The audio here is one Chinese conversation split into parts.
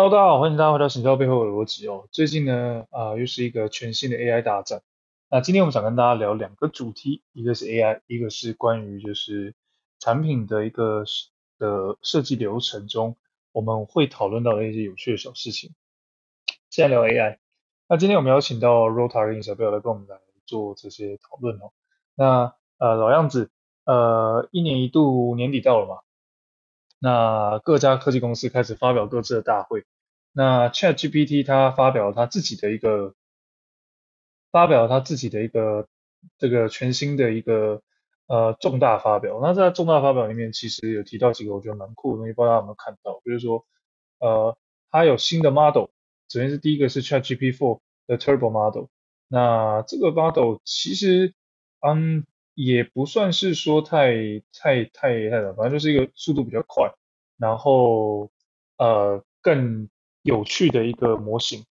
Hello，大家好，欢迎大家回到行销背后的逻辑哦。最近呢，啊、又是一个全新的 AI 大战。那今天我们想跟大家聊两个主题，一个是 AI，一个是关于就是产品的一个的设计流程中，我们会讨论到的一些有趣的小事情。先来聊 AI。那今天我们邀请到 Rota 跟 Isabel 来跟我们来做这些讨论哦。那呃，老样子，呃，一年一度年底到了嘛。那各家科技公司开始发表各自的大会。那 ChatGPT 它发表了它自己的一个，发表了它自己的一个这个全新的一个呃重大发表。那在重大发表里面，其实有提到几个我觉得蛮酷的东西，不知道大家有没有看到？就是说，呃，它有新的 model，首先是第一个是 ChatGPT 4的 Turbo Model。那这个 model 其实嗯。也不算是说太太太太的，反正就是一个速度比较快，然后呃更有趣的一个模型，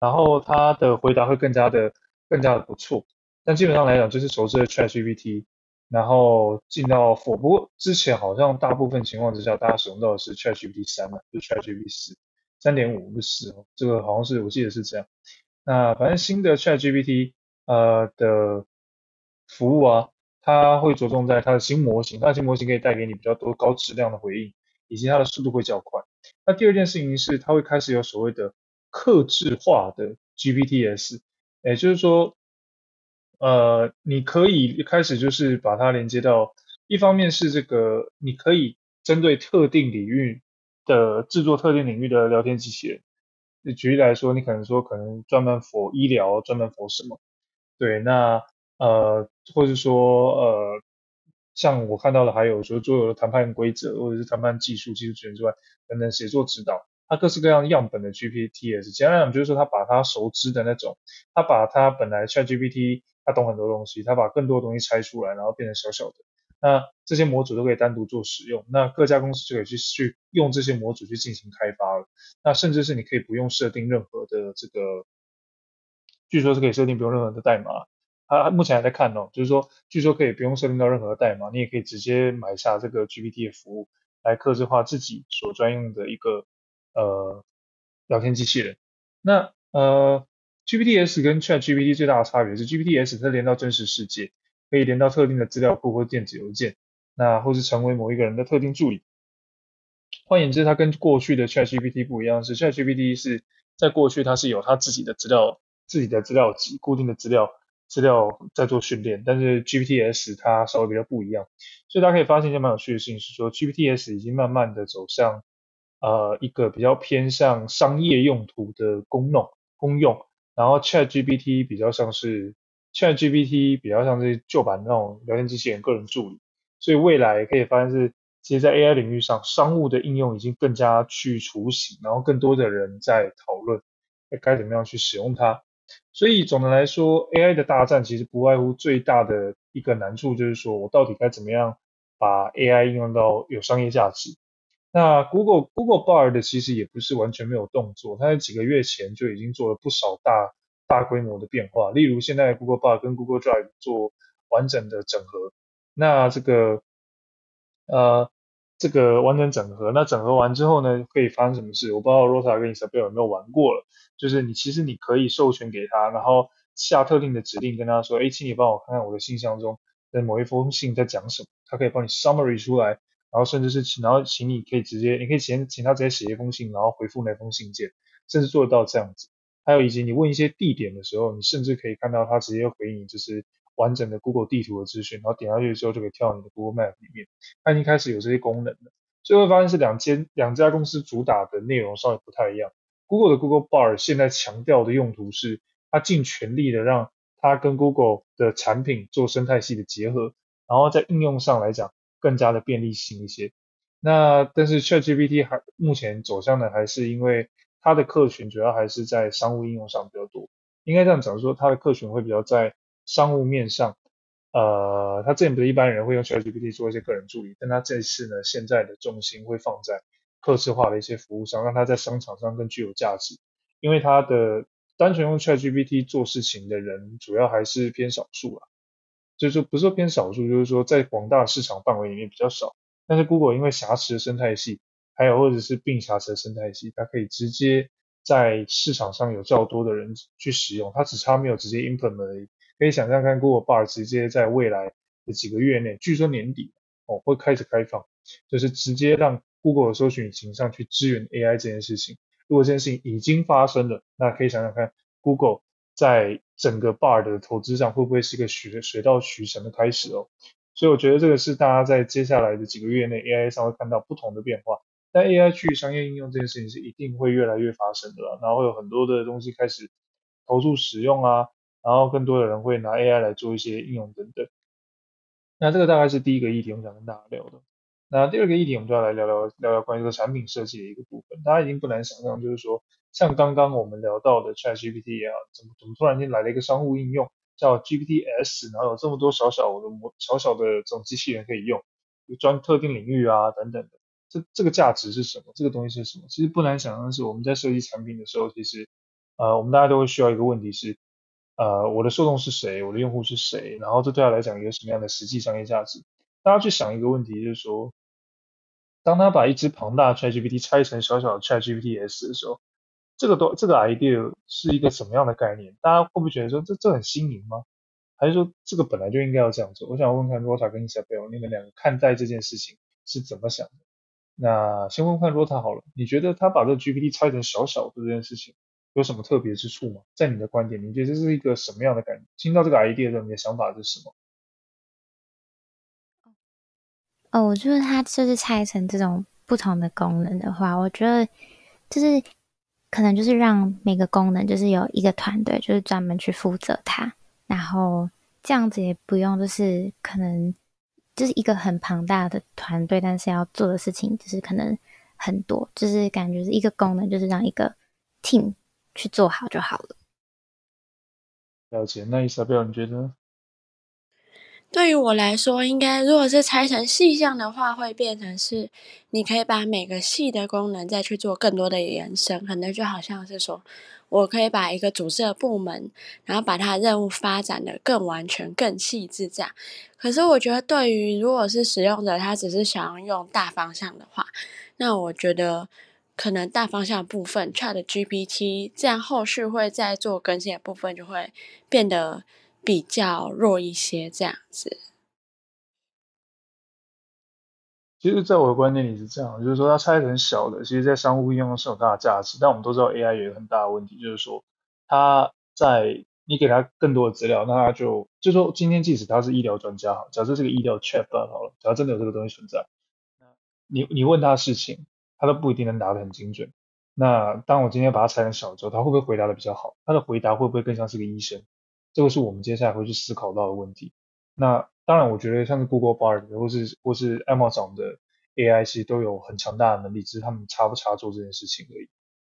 然后它的回答会更加的更加的不错。但基本上来讲，就是熟知的 ChatGPT，然后进到 Four，不过之前好像大部分情况之下，大家使用到的是 ChatGPT 三嘛，就 ChatGPT 四，三点五不是四哦，这个好像是我记得是这样。那反正新的 ChatGPT 呃的服务啊。它会着重在它的新模型，它的新模型可以带给你比较多高质量的回应，以及它的速度会较快。那第二件事情是，它会开始有所谓的客制化的 GPTs，也就是说，呃，你可以开始就是把它连接到，一方面是这个，你可以针对特定领域的制作特定领域的聊天机器人。举例来说，你可能说可能专门否医疗，专门否什么？对，那。呃，或者说呃，像我看到的还有说所有的谈判规则，或者是谈判技术、技术指引之外，等等写作指导，它各式各样样本的 GPTs，简单来讲就是说，它把它熟知的那种，它把它本来 ChatGPT 它懂很多东西，它把更多东西拆出来，然后变成小小的，那这些模组都可以单独做使用，那各家公司就可以去去用这些模组去进行开发了，那甚至是你可以不用设定任何的这个，据说是可以设定不用任何的代码。他目前还在看哦，就是说，据说可以不用设定到任何代码，你也可以直接买下这个 GPT 的服务，来客制化自己所专用的一个呃聊天机器人。那呃 GPTs 跟 ChatGPT 最大的差别是，GPTs 它连到真实世界，可以连到特定的资料库或电子邮件，那或是成为某一个人的特定助理。换言之，它跟过去的 ChatGPT 不一样，是 ChatGPT 是在过去它是有它自己的资料、自己的资料集、固定的资料。资料在做训练，但是 GPTs 它稍微比较不一样，所以大家可以发现一件蛮有趣的事情是说，GPTs 已经慢慢的走向呃一个比较偏向商业用途的功能功用，然后 ChatGPT 比较像是 ChatGPT 比较像是旧版那种聊天机器人个人助理，所以未来可以发现是，其实在 AI 领域上，商务的应用已经更加去雏形，然后更多的人在讨论该怎么样去使用它。所以总的来说，AI 的大战其实不外乎最大的一个难处就是说，我到底该怎么样把 AI 应用到有商业价值？那 Google Google Bard 其实也不是完全没有动作，它在几个月前就已经做了不少大大规模的变化，例如现在 Google Bar 跟 Google Drive 做完整的整合，那这个呃。这个完整整合，那整合完之后呢，可以发生什么事？我不知道 Rota 跟 Isabel 有没有玩过了。就是你其实你可以授权给他，然后下特定的指令跟他说，哎，请你帮我看看我的信箱中的某一封信在讲什么。他可以帮你 summary 出来，然后甚至是请，然后请你可以直接，你可以请请他直接写一封信，然后回复那封信件，甚至做到这样子。还有以及你问一些地点的时候，你甚至可以看到他直接回你，就是。完整的 Google 地图的资讯，然后点下去之后就可以跳到你的 Google Map 里面，它已经开始有这些功能了。所以会发现是两间两家公司主打的内容稍微不太一样。Google 的 Google Bar 现在强调的用途是，它尽全力的让它跟 Google 的产品做生态系的结合，然后在应用上来讲更加的便利性一些。那但是 ChatGPT 还目前走向的还是因为它的客群主要还是在商务应用上比较多，应该这样讲说，它的客群会比较在。商务面上，呃，他之前不是一般人会用 ChatGPT 做一些个人助理，但他这次呢，现在的重心会放在客制化的一些服务上，让他在商场上更具有价值。因为他的单纯用 ChatGPT 做事情的人，主要还是偏少数啊，就是说不是说偏少数，就是说在广大市场范围里面比较少。但是 Google 因为挟持的生态系，还有或者是并辖的生态系，它可以直接在市场上有较多的人去使用，它只差没有直接 implement 而已。可以想象看，Google Bar 直接在未来的几个月内，据说年底哦会开始开放，就是直接让 Google 的搜寻引擎上去支援 AI 这件事情。如果这件事情已经发生了，那可以想想看，Google 在整个 Bar 的投资上会不会是一个水水到渠成的开始哦？所以我觉得这个是大家在接下来的几个月内 AI 上会看到不同的变化。但 AI 去商业应用这件事情是一定会越来越发生的啦，然后会有很多的东西开始投入使用啊，然后更多的人会拿 AI 来做一些应用等等。那这个大概是第一个议题，我想跟大家聊的。那第二个议题，我们就要来聊聊聊聊关于这个产品设计的一个部分。大家已经不难想象，就是说像刚刚我们聊到的 ChatGPT 啊，怎么怎么突然间来了一个商务应用叫 GPT-S，然后有这么多小小的模小小的这种机器人可以用，有专特定领域啊等等的。这这个价值是什么？这个东西是什么？其实不难想象的是，我们在设计产品的时候，其实呃，我们大家都会需要一个问题是，呃，我的受众是谁？我的用户是谁？然后这对他来讲有什么样的实际商业价值？大家去想一个问题，就是说，当他把一只庞大的 ChatGPT 拆成小小的 ChatGPT-S 的时候，这个都这个 idea 是一个什么样的概念？大家会不会觉得说这这很新颖吗？还是说这个本来就应该要这样做？我想问问看 Rota 跟 Isabel，你们两个看待这件事情是怎么想的？那先问看 Rota 好了，你觉得他把这个 GPT 拆成小小的这件事情有什么特别之处吗？在你的观点，你觉得这是一个什么样的感觉？听到这个 idea 的时候，你的想法是什么？哦，我觉得它就是拆成这种不同的功能的话，我觉得就是可能就是让每个功能就是有一个团队就是专门去负责它，然后这样子也不用就是可能。就是一个很庞大的团队，但是要做的事情就是可能很多，就是感觉是一个功能，就是让一个 team 去做好就好了。了解，那 Isabel 你觉得？对于我来说，应该如果是拆成细项的话，会变成是你可以把每个细的功能再去做更多的延伸，可能就好像是说。我可以把一个组织的部门，然后把它任务发展得更完全、更细致这样。可是我觉得，对于如果是使用者，他只是想要用大方向的话，那我觉得可能大方向部分，ChatGPT 这样后续会再做更新的部分就会变得比较弱一些这样子。其实，在我的观念里是这样，就是说它拆成小的，其实在商务应用是有大的价值。但我们都知道 AI 有一个很大的问题，就是说它在你给它更多的资料，那它就就说今天即使它是医疗专家好，假设这个医疗 chatbot 好了，假如真的有这个东西存在，你你问他事情，他都不一定能答得很精准。那当我今天把它拆成小之后，他会不会回答的比较好？他的回答会不会更像是个医生？这个是我们接下来会去思考到的问题。那当然，我觉得像是 Google Bard 或是或是 Amazon 的 AI 其实都有很强大的能力，只是他们差不差做这件事情而已。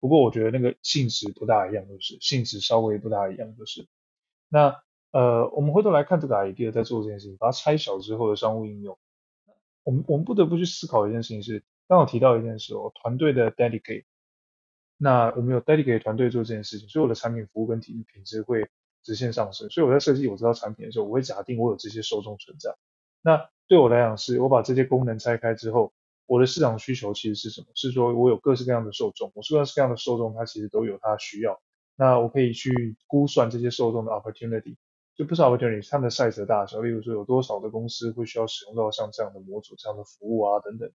不过我觉得那个性质不大一样，就是性质稍微不大一样，就是那呃，我们回头来看这个 idea 在做这件事情，把它拆小之后的商务应用，我们我们不得不去思考一件事情是，刚我提到一件事哦，团队的 dedicate，那我们有 dedicate 团队做这件事情，所有的产品服务跟体验品质会。直线上升，所以我在设计我这套产品的时候，我会假定我有这些受众存在。那对我来讲，是我把这些功能拆开之后，我的市场需求其实是什么？是说我有各式各样的受众，我各式各样的受众，它其实都有它的需要。那我可以去估算这些受众的 opportunity，就不是 opportunity，它的 size 的大小。例如说有多少的公司会需要使用到像这样的模组、这样的服务啊等等的。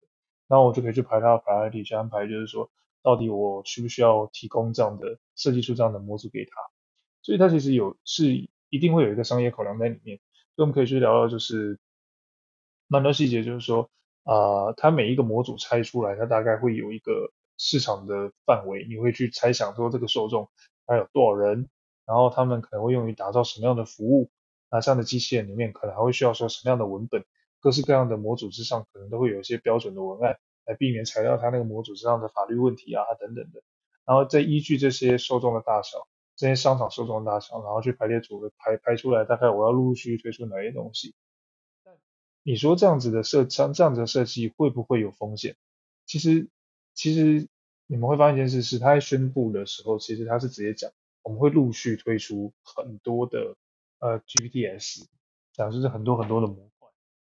那我就可以去排它的 priority，去安排，就是说到底我需不需要提供这样的设计出这样的模组给他。所以它其实有是一定会有一个商业考量在里面，所以我们可以去聊聊就是蛮多细节，就是说啊、它每一个模组拆出来，它大概会有一个市场的范围，你会去猜想说这个受众它有多少人，然后他们可能会用于打造什么样的服务，那这样的机器人里面可能还会需要说什么样的文本，各式各样的模组之上可能都会有一些标准的文案来避免踩到它那个模组之上的法律问题啊等等的，然后再依据这些受众的大小。这些商场受众大小，然后去排列组合排排出来，大概我要陆陆续续推出哪些东西。但你说这样子的设像这样子的设计会不会有风险？其实其实你们会发现一件事是，他在宣布的时候，其实他是直接讲我们会陆续推出很多的呃 GPT-S，讲就是很多很多的模块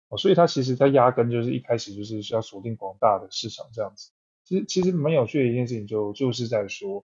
哦，所以他其实他压根就是一开始就是需要锁定广大的市场这样子。其实其实蛮有趣的一件事情就就是在说，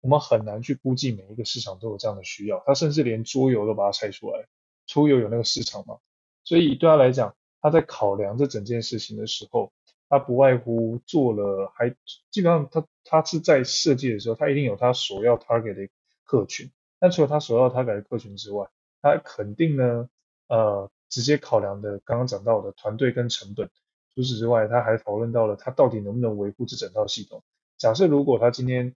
我们很难去估计每一个市场都有这样的需要，他甚至连桌游都把它拆出来，桌游有那个市场嘛，所以对他来讲，他在考量这整件事情的时候，他不外乎做了，还基本上他他是在设计的时候，他一定有他所要 target 的客群，但除了他所要 target 的客群之外，他肯定呢，呃，直接考量的刚刚讲到的团队跟成本。除此之外，他还讨论到了他到底能不能维护这整套系统。假设如果他今天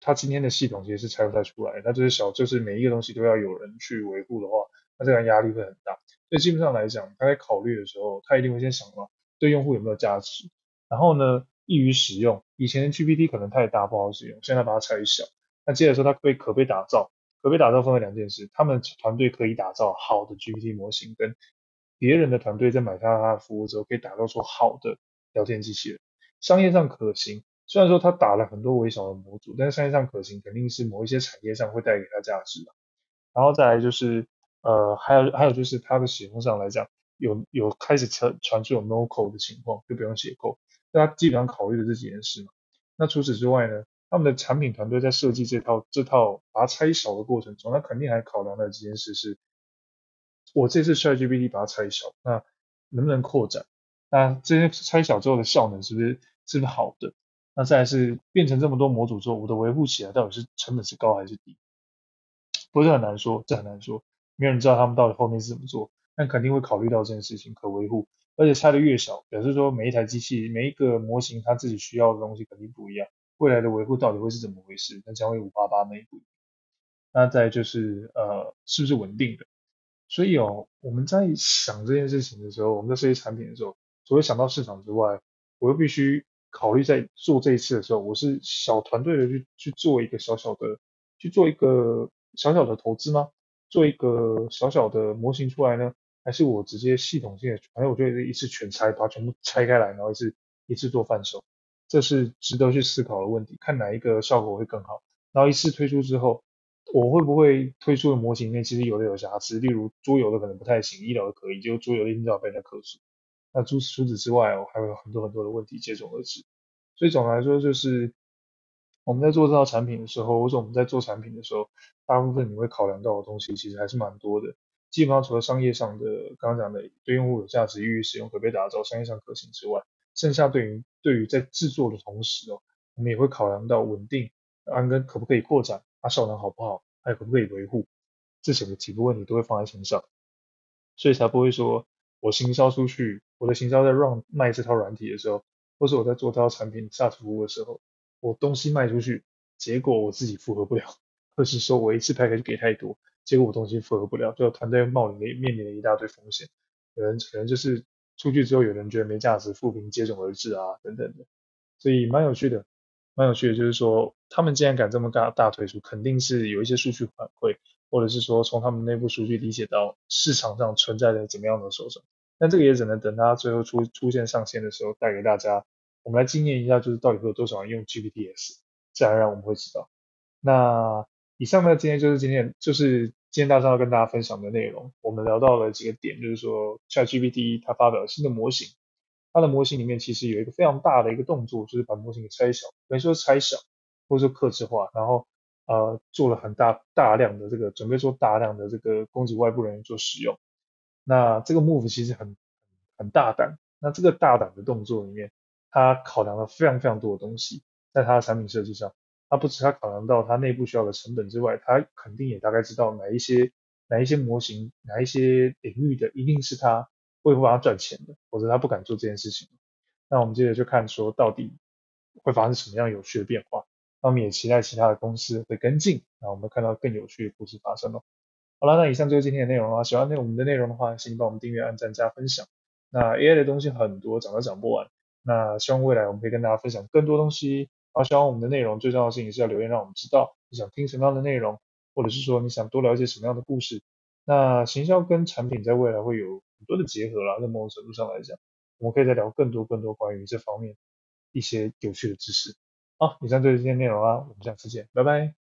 他今天的系统其实是拆不太出来，那这些小就是每一个东西都要有人去维护的话，那这样压力会很大。所以基本上来讲，他在考虑的时候，他一定会先想到对用户有没有价值，然后呢，易于使用。以前的 GPT 可能太大不好使用，现在把它拆小。那接着说，它可以可被打造，可被打造分为两件事，他们团队可以打造好的 GPT 模型跟。别人的团队在买他他的服务之后，可以打造出好的聊天机器人，商业上可行。虽然说他打了很多微小的模组，但是商业上可行，肯定是某一些产业上会带给他价值的。然后再来就是，呃，还有还有就是它的使用上来讲，有有开始传传出有 no code 的情况，就不用写 code，那他基本上考虑的这几件事嘛。那除此之外呢，他们的产品团队在设计这套这套把它拆小的过程中，那肯定还考量的几件事是。我这次 ChatGPT 把它拆小，那能不能扩展？那这些拆小之后的效能是不是是不是好的？那再是变成这么多模组之后，我的维护起来到底是成本是高还是低？不是很难说，这很难说，没有人知道他们到底后面是怎么做，但肯定会考虑到这件事情可维护，而且拆的越小，表示说每一台机器每一个模型它自己需要的东西肯定不一样，未来的维护到底会是怎么回事？那将会五花八门。那再就是呃，是不是稳定的？所以哦，我们在想这件事情的时候，我们在设计产品的时候，除了想到市场之外，我又必须考虑在做这一次的时候，我是小团队的去去做一个小小的，去做一个小小的投资吗？做一个小小的模型出来呢？还是我直接系统性的，反正我觉得一次全拆，把它全部拆开来，然后一次一次做贩售，这是值得去思考的问题，看哪一个效果会更好。然后一次推出之后。我会不会推出的模型里面其实有的有瑕疵，例如桌游的可能不太行，医疗的可以，结果桌游一定要被人家客诉。那除除此之外哦，还有很多很多的问题接踵而至。所以总的来说，就是我们在做这套产品的时候，或者我们在做产品的时候，大部分你会考量到的东西其实还是蛮多的。基本上除了商业上的刚刚讲的对用户有价值、易于使用、可被打造、商业上可行之外，剩下对于对于在制作的同时哦，我们也会考量到稳定、安根可不可以扩展。它效能好不好，还有可不可以维护，这些的几个问题都会放在心上，所以才不会说我行销出去，我的行销在 run 卖这套软体的时候，或是我在做这套产品 SaaS 服务的时候，我东西卖出去，结果我自己负荷不了，或是说我一次 package 给太多，结果我东西负荷不了，就团队冒领面面临了一大堆风险，有人可能就是出去之后，有人觉得没价值，负评接踵而至啊，等等的，所以蛮有趣的。蛮有趣的，就是说他们既然敢这么大大推出，肯定是有一些数据反馈，或者是说从他们内部数据理解到市场上存在的怎么样的手段。但这个也只能等它最后出出现上线的时候带给大家，我们来纪念一下，就是到底会有多少人用 GPTs，自然而然我们会知道。那以上呢，今天就是今天就是今天大家要跟大家分享的内容。我们聊到了几个点，就是说 ChatGPT 它发表了新的模型。它的模型里面其实有一个非常大的一个动作，就是把模型给拆小，等于说拆小，或者说克制化，然后呃做了很大大量的这个准备做大量的这个供给外部人员做使用。那这个 move 其实很很大胆。那这个大胆的动作里面，它考量了非常非常多的东西，在它的产品设计上，它不止它考量到它内部需要的成本之外，它肯定也大概知道哪一些哪一些模型哪一些领域的一定是它。会不会帮他赚钱的，否则他不敢做这件事情。那我们接着就看说到底会发生什么样有趣的变化。那我们也期待其他的公司会跟进，那我们看到更有趣的故事发生了。好了，那以上就是今天的内容了。喜欢那我们的内容的话，请帮我们订阅、按赞、加分享。那 AI 的东西很多，讲都讲不完。那希望未来我们可以跟大家分享更多东西。然后希望我们的内容最重要的事情是要留言让我们知道你想听什么样的内容，或者是说你想多了解什么样的故事。那行销跟产品在未来会有很多的结合啦，在某种程度上来讲，我们可以再聊更多更多关于这方面一些有趣的知识。好，以上就是今天内容啦，我们下次见，拜拜。